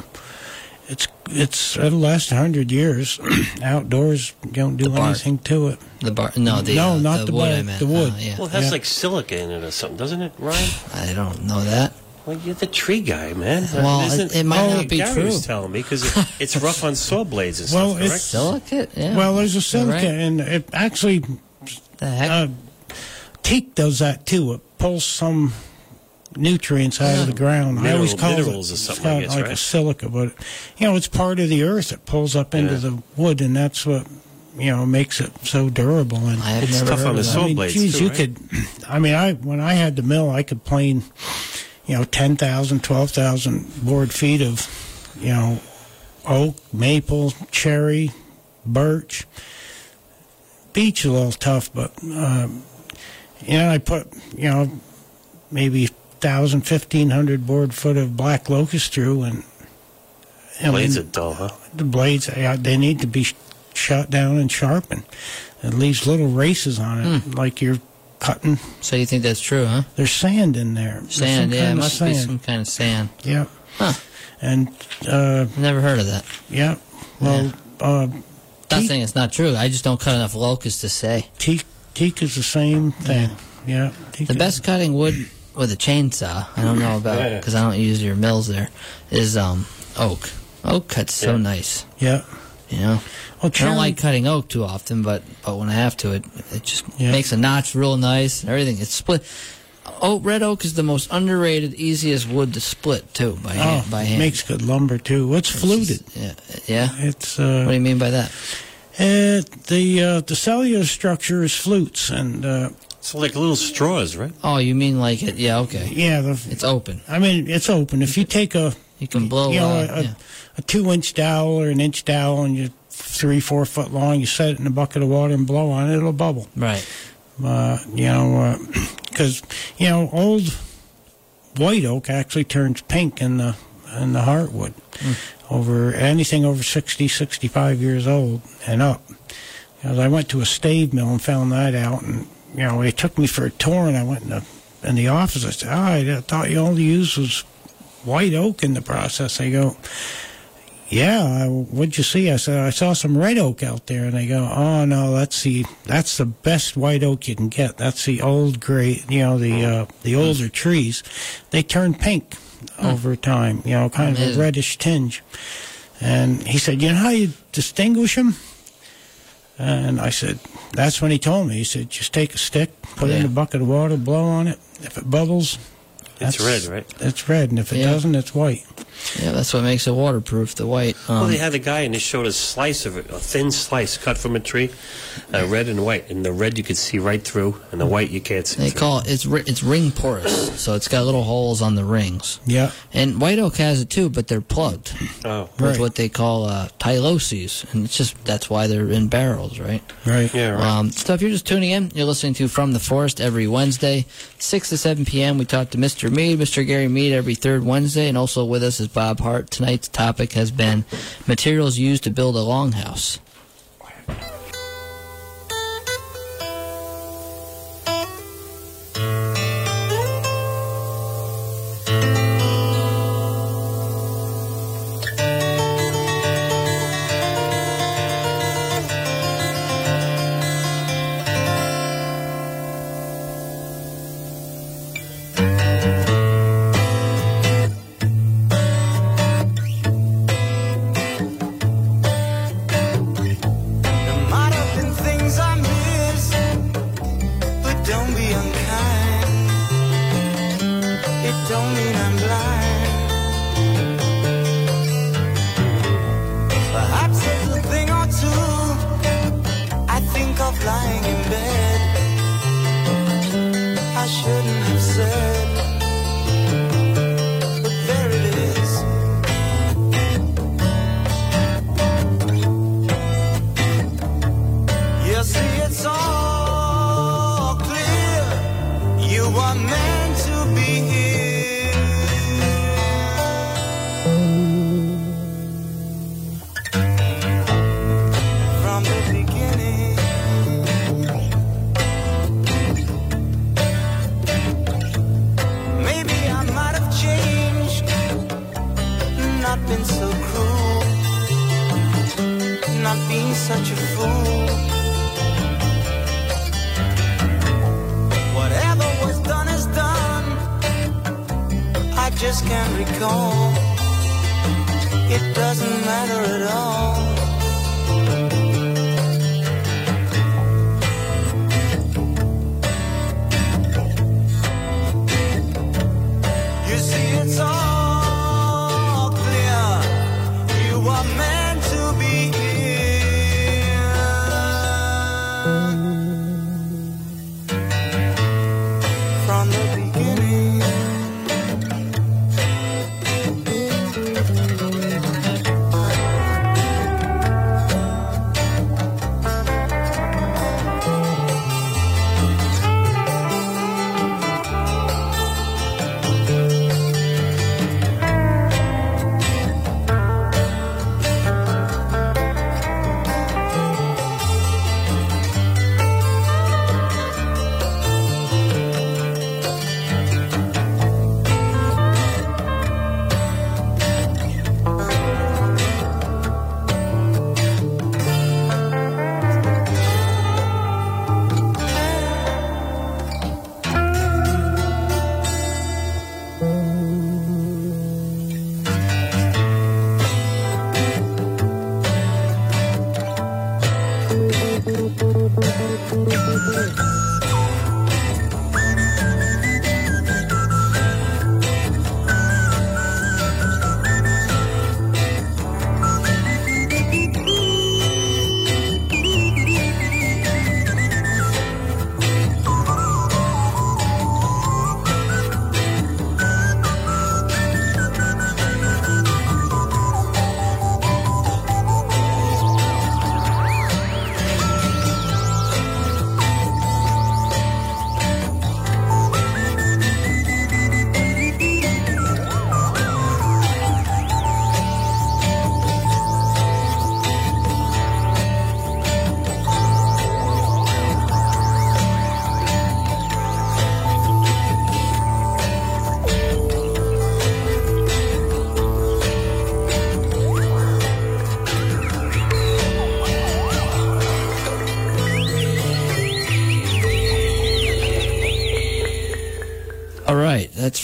It's it's it'll last a hundred years. Outdoors, you don't do anything to it. The bar, no, the No, uh, not the, the wood. I bark, meant the wood. Uh, yeah. Well, it has Yeah. like silica in it or something, doesn't it, Ryan? I don't know that. Well, you're the tree guy, man. Well, Isn't- it- it might not be Gary true. was telling me because it, it's rough on saw blades and Well, stuff. it's- correct? Silicate? Yeah. Well, there's a Is that silica, right? and it actually the heck? uh, teak does that too. It pulls some nutrients out of the ground. I always call minerals it or something, it's I guess, like right? a silica, but you know it's part of the earth. It pulls up into Yeah. the wood, and that's what you know makes it so durable. And I it's never tough on the saw I mean, blades, geez, too, you right? could. I mean, I when I had the mill, I could plane, you know, 10,000, 12,000 board feet of, you know, oak, maple, cherry, birch. Beech a little tough, but um, you know, I put you know maybe 1,000, 1,500 board foot of black locust through, and I Blades are dull, huh? the blades uh, they need to be sh- shot down and sharpened. It leaves little races on it, Hmm. like you're cutting. So you think that's true, huh? There's sand in there. Sand, yeah, it kind of must be some kind of sand. Yeah, Huh. and uh, Never heard of that. yeah, well, uh, Not Teak- saying it's not true. I just don't cut enough locust to say. teak teak is the same thing. Yeah, teak The best cutting wood with a chainsaw, I don't know about Yeah. because I don't use your mills there, is um, oak. Oak cuts so Yeah. nice, Yeah, you know. well, I don't like cutting oak too often, but but when I have to, it it just Yeah. makes a notch real nice and everything. It's split. Oak, red oak is the most underrated, easiest wood to split too by oh, hand. By hand. makes good lumber too. What's It's fluted. just- yeah, yeah. It's What do uh, you mean by that? It, the uh, the cellular structure is flutes, and uh, It's like little straws, right? Oh, you mean like it? Yeah, okay. yeah, the, It's open. I mean it's open. If you take a You can blow. you know, uh, a, a, yeah. a two inch dowel or an inch dowel and you're three, four foot long, you set it in a bucket of water and blow on it, it'll bubble. Right. Uh, you know, because, you know, old white oak actually turns pink in the, in the heartwood over anything over 60, 65 years old and up. Because I went to a stave mill and found that out and, you know, they took me for a tour and I went in the, in the office. I said, oh, I thought you only used was white oak in the process. They go, yeah, what'd you see? I said, I saw some red oak out there. And they go, oh, no, that's the, that's the best white oak you can get. That's the old gray, you know, the, uh, the older trees. They turn pink Mm. over time, you know, kind of a reddish tinge. And he said, you know how you distinguish them? And I said, that's when he told me. He said, just take a stick, put it in a bucket of water, blow on it. If it bubbles, It's red, right? It's red, and if it Yeah. doesn't, it's white. Yeah, that's what makes it waterproof. The white. Um, well, they had a guy and they showed a slice of it, a thin slice cut from a tree, uh, red and white. And the red you could see right through, and the white you can't see. they through. call it it's ri- it's ring porous, so it's got little holes on the rings. Yeah, And white oak has it too, but they're plugged Oh, with Right. what they call uh, tyloses, and it's just that's why they're in barrels, right? right. yeah, right. Um, so if you're just tuning in, you're listening to From the Forest every Wednesday, 6 to 7 p.m. We talk to Mr. Mead, Mr. Gary Mead every third Wednesday, and also with us is Bob Hart. Tonight's topic has been materials used to build a longhouse.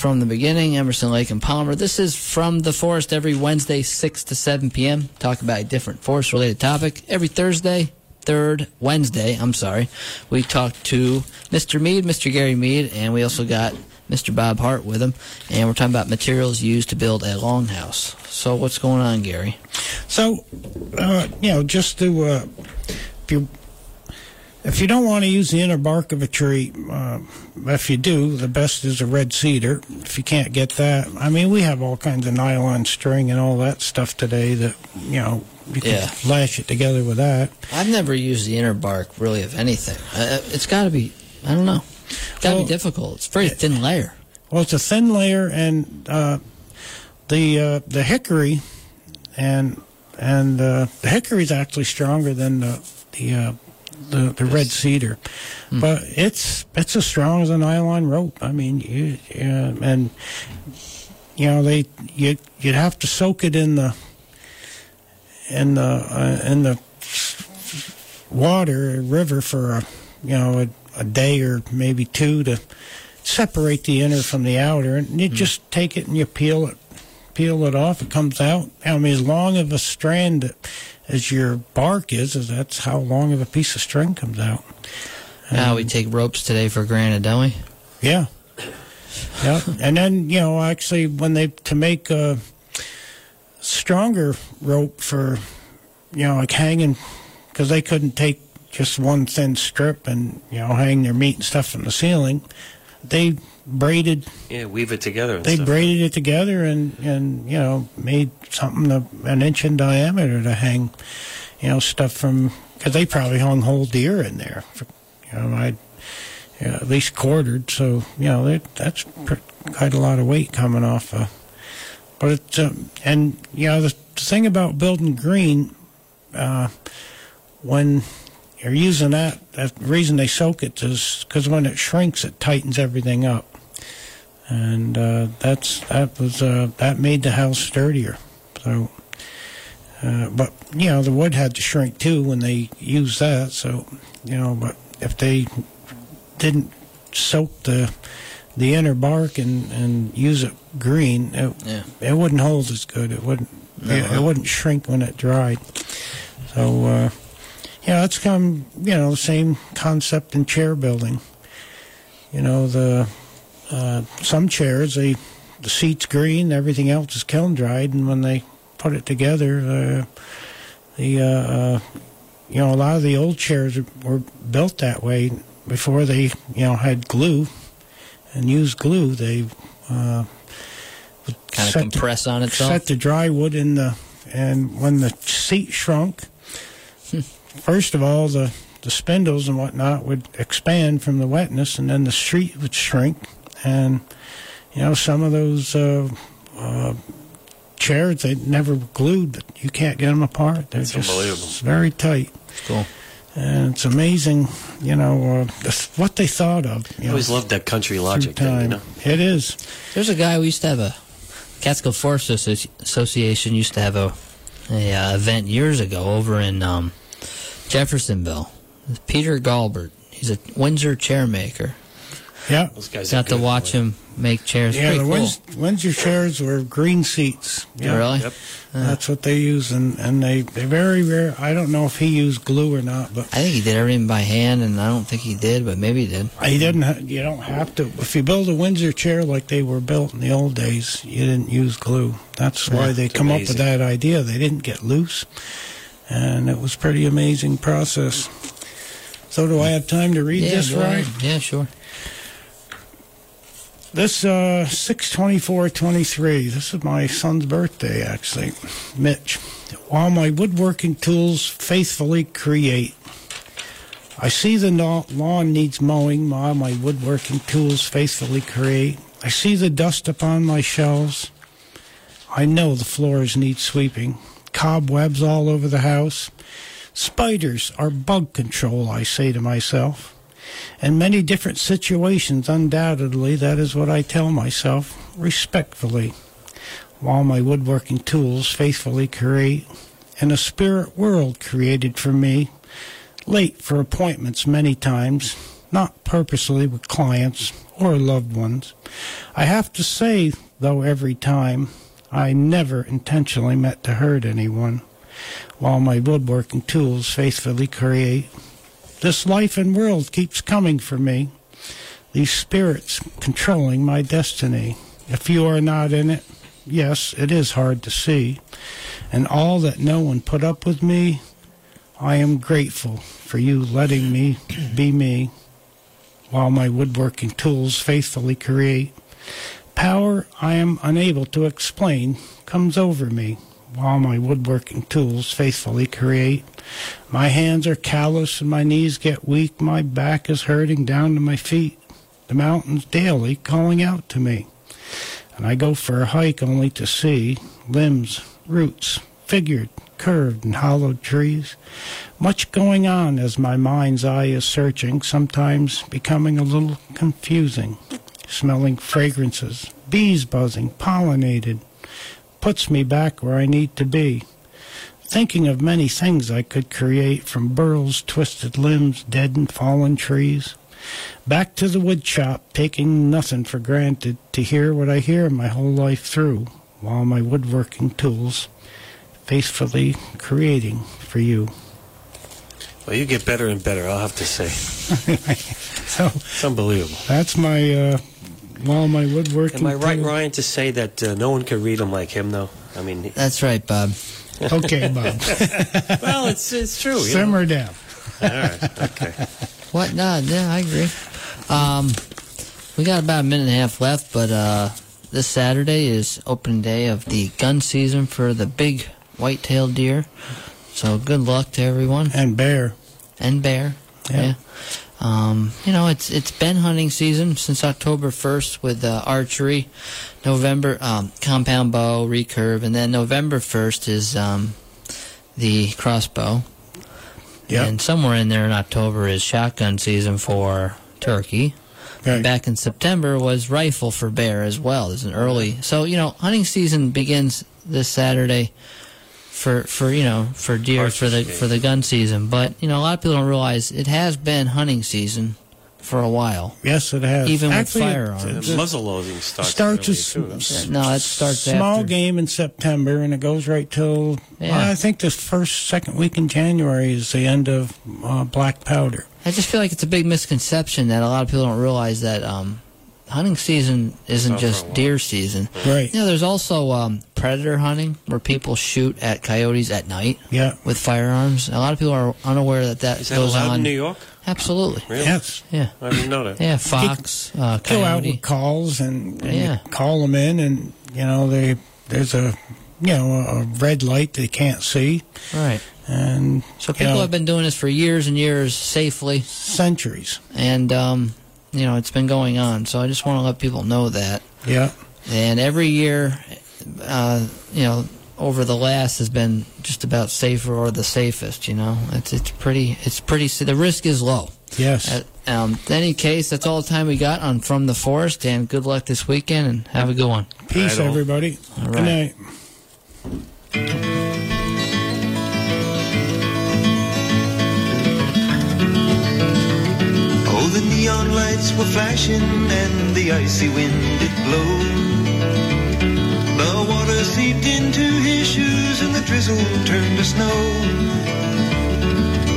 From the beginning. Emerson Lake and Palmer. This is from the forest every Wednesday, six to seven p.m. Talk about a different forest-related topic. Every Thursday, third Wednesday. I'm sorry. We talk to Mr. Mead, Mr. Gary Mead, and we also got Mr. Bob Hart with him, and we're talking about materials used to build a longhouse. So, what's going on, Gary? So, uh, you know, just to uh, if you if you don't want to use the inner bark of a tree, uh, if you do, the best is a red cedar. If you can't get that, I mean, we have all kinds of nylon string and all that stuff today that you know you can Yeah. lash it together with that. I've never used the inner bark really of anything. Uh, it's got to be, I don't know, it's got to Well, be difficult. It's a very thin layer. Well, it's a thin layer, and uh, the uh, the hickory, and and uh, the hickory is actually stronger than the the uh, the, the red cedar, but it's it's as strong as a nylon rope. I mean, you, yeah, and you know they you you'd have to soak it in the in the uh, in the water river for a you know a, a day or maybe two to separate the inner from the outer, and you just take it and you peel it, peel it off. It comes out. I mean, as long of a strand as your bark is, is that's how long of a piece of string comes out. Ah, now we take ropes today for granted, don't we? Yeah, yeah. and then you know, actually, when they to make a stronger rope for you know like hanging, because they couldn't take just one thin strip and you know hang their meat and stuff from the ceiling. They braided Yeah, weave it together. And they stuff. braided it together and and you know made something an inch in diameter to hang you know stuff from because they probably hung whole deer in there for, you know I yeah, at least quartered so you know that that's quite a lot of weight coming off but it's um, and you know the thing about building green, uh, when you're using that, that the reason they soak it is because when it shrinks, it tightens everything up, and uh, that's that was uh, that made the house sturdier. So, uh, but you know the wood had to shrink too when they used that. So you know, but if they didn't soak the the inner bark and, and use it green, it, Yeah. it wouldn't hold as good. It wouldn't it, it wouldn't shrink when it dried. So uh, yeah, it's come you know the same concept in chair building. You know the uh, some chairs they the seats green, everything else is kiln dried, and when they put it together, uh, the uh, uh, you know a lot of the old chairs were built that way before they you know had glue and used glue. They uh, would Kind of set the- compress on itself. set the dry wood in the and when the seat shrunk first of all the the spindles and whatnot would expand from the wetness and then the street would shrink and you know some of those uh, uh, chairs they never glued but you can't get them apart they're That's just unbelievable. very tight It's Cool. and it's amazing you know uh, what they thought of you I know, always loved that country logic thing, you know. it is There's a guy we used to have a Catskill Forest Association used to have a a uh, event years ago over in um, Jeffersonville. Peter Galbert. He's a Windsor chair maker. Yeah Those guys Got to watch him make chairs. yeah Pretty the cool. Wins- Windsor chairs were green seats yeah. Really? Yep. Uh. That's what they use, and, and they they very rare. I don't know if he used glue or not, but I think he did everything by hand, and I don't think he did, but maybe he did. he didn't. Ha- you don't have to. If you build a Windsor chair like they were built in the old days, you didn't use glue. That's why Yeah, they it's come up with that idea. They didn't get loose, and it was pretty amazing process. So, do I have time to read yeah, this go right? Yeah, sure. This uh, six twenty four twenty three. This is my son's birthday, actually, Mitch. While my woodworking tools faithfully create, I see the lawn needs mowing. While my woodworking tools faithfully create, I see the dust upon my shelves. I know the floors need sweeping. Cobwebs all over the house. Spiders are bug control, I say to myself. In many different situations, undoubtedly, that is what I tell myself, respectfully, while my woodworking tools faithfully create in a spirit world created for me, late for appointments many times, not purposely with clients or loved ones. I have to say, though, every time, I never intentionally meant to hurt anyone, while my woodworking tools faithfully create this life and world keeps coming for me. These spirits controlling my destiny. If you are not in it, yes, it is hard to see. And all that no one put up with me, I am grateful for you letting me be me while my woodworking tools faithfully create. Power I am unable to explain comes over me while my woodworking tools faithfully create. My hands are callous and my knees get weak. My back is hurting down to my feet. The mountains daily calling out to me. And I go for a hike only to see limbs, roots, figured, curved, and hollowed trees. Much going on as my mind's eye is searching, sometimes becoming a little confusing. Smelling fragrances, bees buzzing, pollinated, puts me back where I need to be thinking of many things I could create from burls, twisted limbs, dead and fallen trees. Back to the wood shop, taking nothing for granted to hear what I hear my whole life through, while my woodworking tools faithfully creating for you. Well, you get better and better, I'll have to say. So It's unbelievable. that's my uh, while my woodworking. Am I right, tool- Ryan, to say that uh, no one can read them like him, though? I mean, that's right, Bob. Okay, Bob, well, it's it's true. You know? simmer down. All right, okay. What? No, yeah, I agree. Um, we got about a minute and a half left, but uh, this Saturday is open day of the gun season for the big white-tailed deer. So good luck to everyone And bear. and bear. Yeah. Yeah. Um, you know, it's it's been hunting season since October 1st with uh, archery, November um, compound bow, recurve, and then November 1st is um, the crossbow. Yeah. And somewhere in there in October is shotgun season for turkey. Right. Back in September was rifle for bear as well. There's an early. So, you know, hunting season begins this Saturday for for you know, for deer for the for the gun season, but you know, a lot of people don't realize it has been hunting season for a while. Yes, it has. Even with Actually, it- firearms. And it- muzzle loading starts. starts early, as too. No, that starts small after. game in September, and it goes right till Yeah. I think the first second week in January is the end of uh, black powder. I just feel like it's a big misconception that a lot of people don't realize that um, hunting season isn't Not for a just deer season. Right. You know, there's also um, predator hunting where people shoot at coyotes at night Yeah. with firearms. A lot of people are unaware that that Is that goes allowed on. in New York? Absolutely. Really? Yes. Yeah. I didn't know that. Yeah, fox, uh, Go out coyote. with calls and, and Yeah. call them in, and you know they there's a you know a red light they can't see, Right. and So people know, have been doing this for years and years safely, centuries. and um, you know it's been going on. So I just want to let people know that. Yeah. And every year, uh, you know, over the last has been just about safer or the safest. You know, it's it's pretty it's pretty the risk is low. Yes. Uh, um, any case, that's all the time we got on from the forest. And good luck this weekend, and have a good one. Peace, Right everybody. All Good night. Oh, the neon lights were flashing and the icy wind did blow. The water seeped into his shoes and the drizzle turned to snow.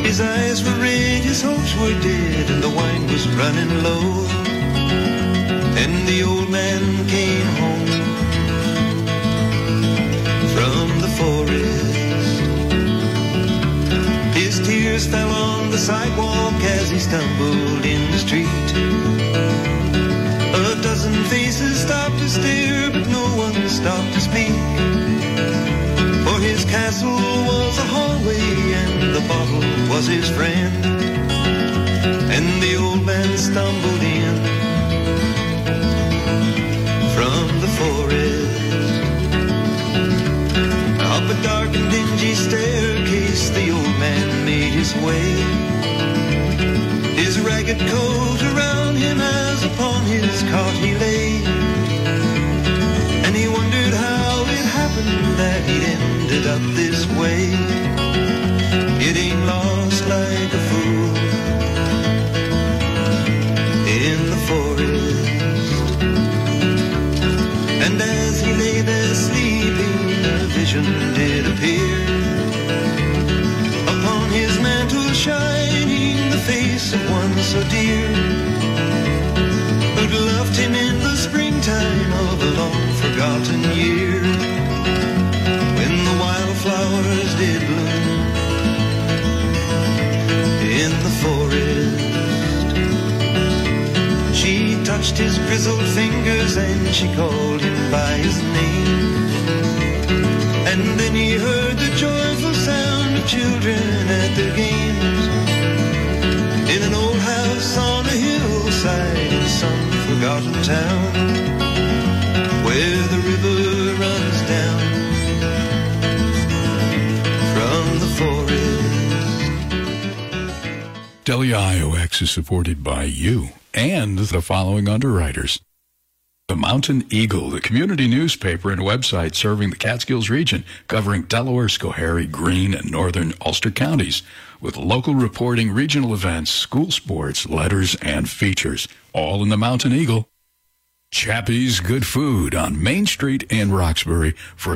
His eyes were red, his hopes were dead, and the wine was running low. And the old man came home from the forest. His tears fell on the sidewalk as he stumbled in the street. A faces stopped to stare, but no one stopped to speak. For his castle was a hallway and the bottle was his friend. And the old man stumbled in from the forest. Up a dark and dingy staircase, the old man made his way. His ragged coat so dear, who'd loved him in the springtime of a long forgotten year, when the wildflowers did bloom in the forest. She touched his grizzled fingers and she called him by his name. And then he heard the joyful sound of children at their games. Forgotten town. Where the river runs down from the forest. Is supported by you and the following underwriters. The Mountain Eagle, the community newspaper and website serving the Catskills region, covering Delaware, Schoharie, Greene, and northern Ulster counties, with local reporting, regional events, school sports, letters, and features, all in the Mountain Eagle. Chappie's Good Food on Main Street in Roxbury for